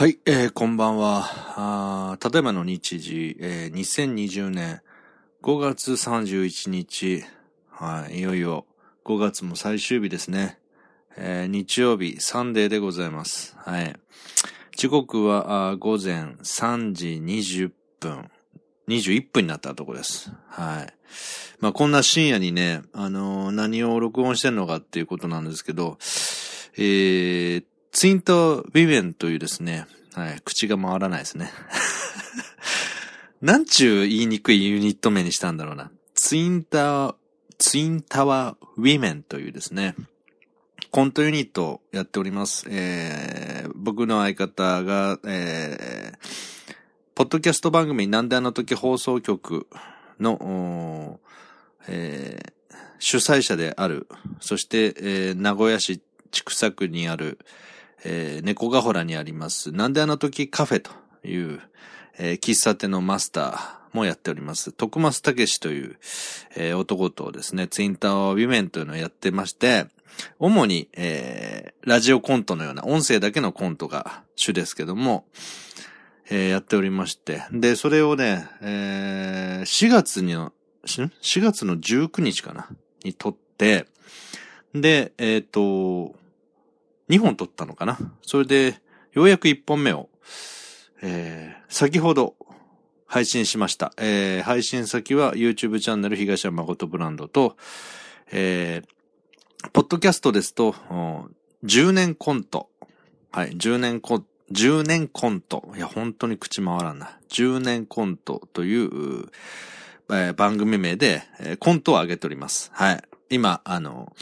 はい、えー、こんばんは。あただいまの日時、えー、2020年5月31日、はい、いよいよ5月も最終日ですね。えー、日曜日、サンデーでございます。はい。時刻はあ午前3時20分、21分になったところです。はい。まあ、こんな深夜にね、あのー、何を録音してんのかっていうことなんですけど、えー、ツイント・ビベンというですね、はい、口が回らないですね。なんちゅう言いにくいユニット名にしたんだろうな。ツインタワー、ツインタワー・ウィメンというですね、コントユニットをやっております。えー、僕の相方が、えー、ポッドキャスト番組なんであの時放送局の、えー、主催者である、そして、えー、名古屋市千種区にある、えー、猫ヶ原にあります、なんであの時カフェという、えー、喫茶店のマスターもやっております。徳松武史という、えー、男とですね、ツインタワーウィメンというのをやってまして、主に、えー、ラジオコントのような音声だけのコントが主ですけども、えー、やっておりまして。で、それをね、えー、4月に、4月の19日かな？に撮って、で、えっ、ー、と、2本撮ったのかな？それで、ようやく1本目を、えー、先ほど配信しました。えー、配信先は YouTube チャンネル東山誠ブランドと、えー、ポッドキャストですと、10年コント。はい、10年コント。10年コント。いや、本当に口回らんな。10年コントという、えー、番組名で、えー、コントを上げております。はい。今、あの、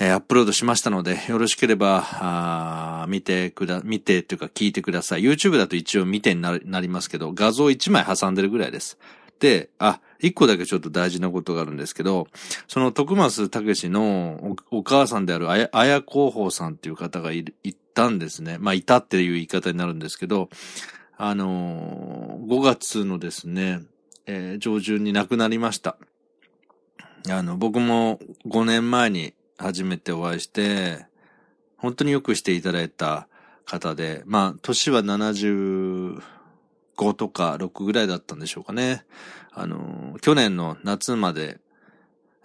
えー、アップロードしましたので、よろしければ、あ見てくだ、見てというか聞いてください。YouTube だと一応見てになりますけど、画像1枚挟んでるぐらいです。で、あ、一個だけちょっと大事なことがあるんですけど、その徳松武史のお母さんであるあや、あや広報さんっていう方がいいたんですね。まあ、いたっていう言い方になるんですけど、あのー、5月のですね、えー、上旬に亡くなりました。あの、僕も5年前に初めてお会いして、本当によくしていただいた方で、まあ、年は75とか6ぐらいだったんでしょうかね。あの、去年の夏まで、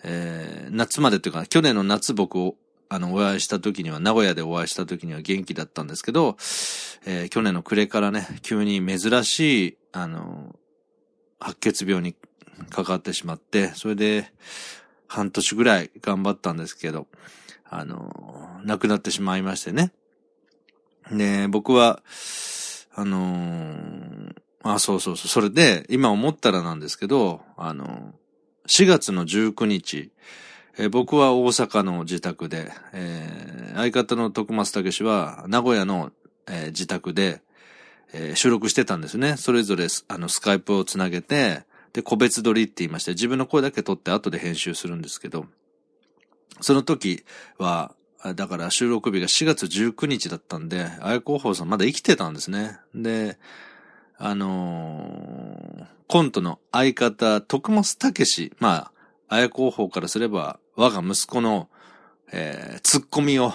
えー、夏までというか、去年の夏僕を、あの、お会いした時には、名古屋でお会いした時には元気だったんですけど、えー、去年の暮れからね、急に珍しい、あの、白血病にかかってしまって、それで、半年ぐらい頑張ったんですけど、あの、亡くなってしまいましてね。で、僕は、あのー、あ、そうそうそう。それで、今思ったらなんですけど、あの、4月の19日、え、僕は大阪の自宅で、えー、相方の徳松武は名古屋の、えー、自宅で、えー、収録してたんですね。それぞれ、あの、スカイプをつなげて、で、個別撮りって言いまして、自分の声だけ撮って後で編集するんですけど、その時は、だから収録日が4月19日だったんで、あや広報さんまだ生きてたんですね。で、あのー、コントの相方、徳松武史、まあ、あや広報からすれば、我が息子の、えー、ツッコミを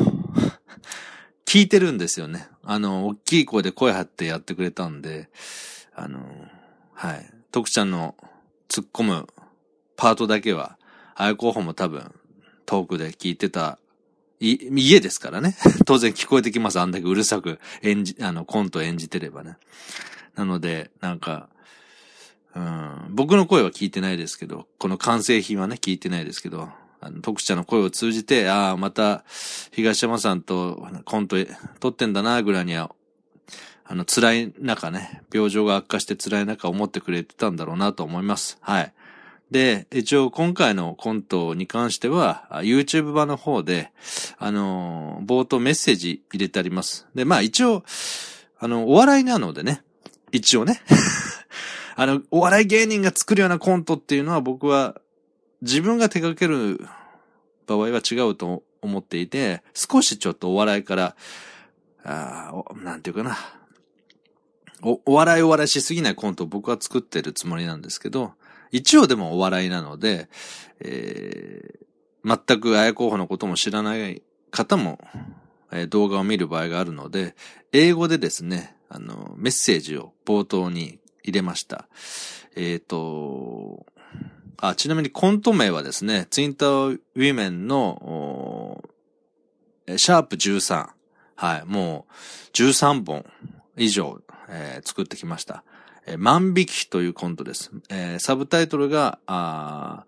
聞いてるんですよね。あの、大きい声で声張ってやってくれたんで、あのー、はい。徳ちゃんの突っ込むパートだけは、あや候補も多分、遠くで聞いてた、い、家ですからね。当然聞こえてきます。あんだけうるさく演じ、あの、コント演じてればね。なので、なんか、うん、僕の声は聞いてないですけど、この完成品はね、聞いてないですけど、あの、徳ちゃんの声を通じて、ああ、また、東山さんとコント撮ってんだな、ぐらいにはあの、辛い中ね、病状が悪化して辛い中思ってくれてたんだろうなと思います。はい。で、一応今回のコントに関しては、YouTube 版の方で、あの冒頭メッセージ入れてあります。で、まあ一応、あの、お笑いなのでね、一応ね。あの、お笑い芸人が作るようなコントっていうのは僕は、自分が手掛ける場合は違うと思っていて、少しちょっとお笑いから、あなんていうかな、お、お笑いお笑いしすぎないコントを僕は作ってるつもりなんですけど、一応でもお笑いなので、えー、全く綾候補のことも知らない方も、えー、動画を見る場合があるので、英語でですね、あの、メッセージを冒頭に入れました。えっ、ー、と、あ、ちなみにコント名はですね、ツインターウィメンの、シャープ13。はい、もう13本以上、えー、作ってきました。えー、万引きというコントです。えー、サブタイトルが、あ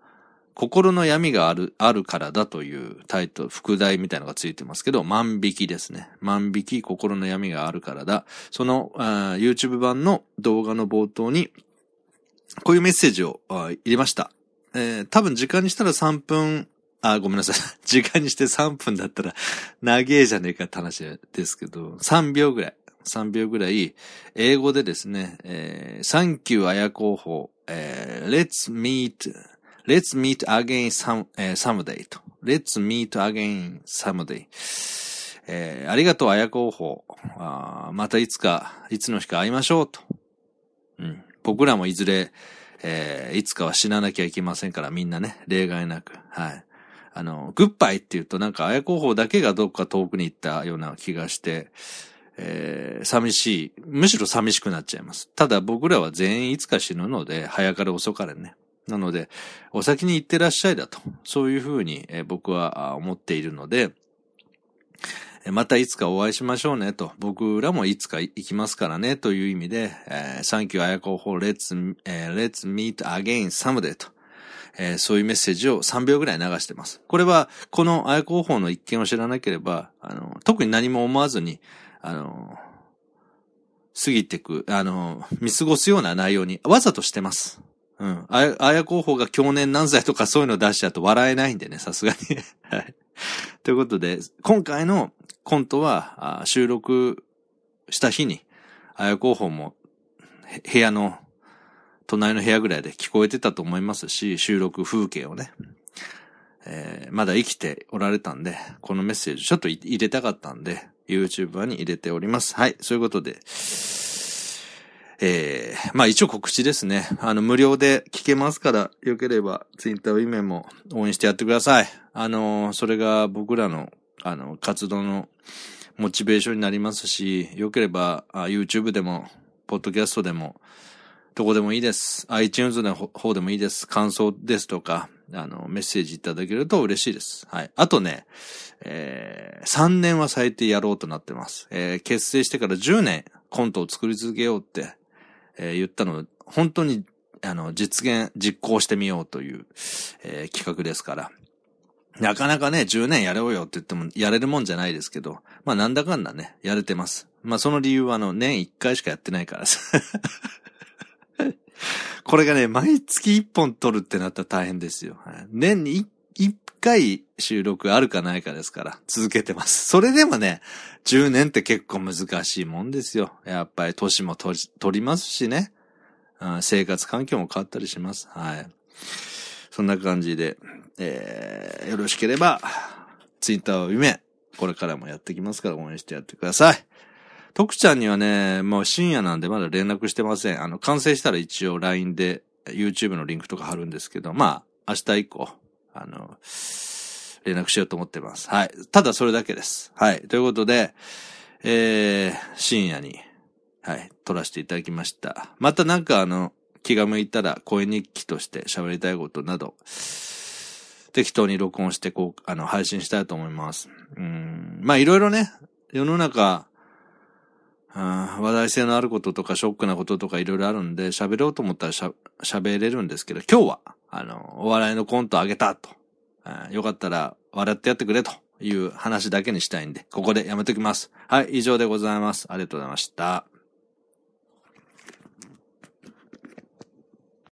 心の闇がある、あるからだというタイトル、副題みたいなのがついてますけど、万引きですね。万引き、心の闇があるからだ。その、YouTube 版の動画の冒頭に、こういうメッセージを入れました。えー、多分時間にしたら3分、あ、ごめんなさい。時間にして3分だったら、長えじゃねえかって話ですけど、3秒ぐらい。3秒ぐらい、英語でですね、えー、Thank you, あや候補、えー、Let's meet Let's meet again some,、えー、someday と。Let's meet again someday. えー、ありがとう、あや候補。あまたいつか、いつの日か会いましょうと。うん。僕らもいずれ、えー、いつかは死ななきゃいけませんから、みんなね、例外なく。はい。あの、グッバイって言うとなんか、あや候補だけがどっか遠くに行ったような気がして、えー、寂しい。むしろ寂しくなっちゃいます。ただ僕らは全員いつか死ぬので、早かれ遅かれね。なので、お先に行ってらっしゃいだと。そういうふうに、え僕は思っているので、またいつかお会いしましょうねと。僕らもいつか行きますからねという意味で、えー、Thank you, あやこほ let's,、えー、let's meet again someday と。えー、そういうメッセージを3秒ぐらい流してます。これは、このあやこ法の一件を知らなければ、あの、特に何も思わずに、あの、過ぎていく、あの、見過ごすような内容にわざとしてます。うん。あや、あや候補が去年何歳とかそういうの出しちゃうと笑えないんでね、さすがに。はい。ということで、今回のコントは、あ収録した日に、あや候補も部屋の、隣の部屋ぐらいで聞こえてたと思いますし、収録風景をね、えー、まだ生きておられたんで、このメッセージちょっと入れたかったんで、YouTuber に入れております。はい、そういうことで、えー、まあ一応告知ですね。あの、無料で聞けますから、よければ、ツイッターウィメンも応援してやってください。あの、それが僕らの、あの、活動のモチベーションになりますし、よければ、YouTube でも、ポッドキャストでも、どこでもいいです。iTunes の方でもいいです。感想ですとか、あの、メッセージいただけると嬉しいです。はい。あとね、えー、3年は最低やろうとなってます。えー、結成してから10年コントを作り続けようってえー、言ったの、本当に、あの、実現、実行してみようという、えー、企画ですから。なかなかね、10年やろうよって言ってもやれるもんじゃないですけど、まあなんだかんだね、やれてます。まあその理由はあの、年1回しかやってないからさ。これがね、毎月1本撮るってなったら大変ですよ。年に1回収録あるかないかですから、続けてます。それでもね、10年って結構難しいもんですよ。やっぱり年も取りますしね、生活環境も変わったりします。はい。そんな感じで、えー、よろしければ、ツイッターを夢、これからもやってきますから応援してやってください。徳ちゃんにはね、もう深夜なんでまだ連絡してません。あの、完成したら一応 LINE で YouTube のリンクとか貼るんですけど、まあ、明日以降、あの、連絡しようと思ってます。はい。ただそれだけです。はい。ということで、えー、深夜に、はい、撮らせていただきました。またなんかあの、気が向いたら声日記として喋りたいことなど、適当に録音してこう、あの、配信したいと思います。うん。まあいろいろね、世の中、話題性のあることとかショックなこととかいろいろあるんで、喋ろうと思ったら、喋れるんですけど、今日は、あの、お笑いのコントあげたと。よかったら笑ってやってくれという話だけにしたいんで、ここでやめときます。はい、以上でございます。ありがとうございました。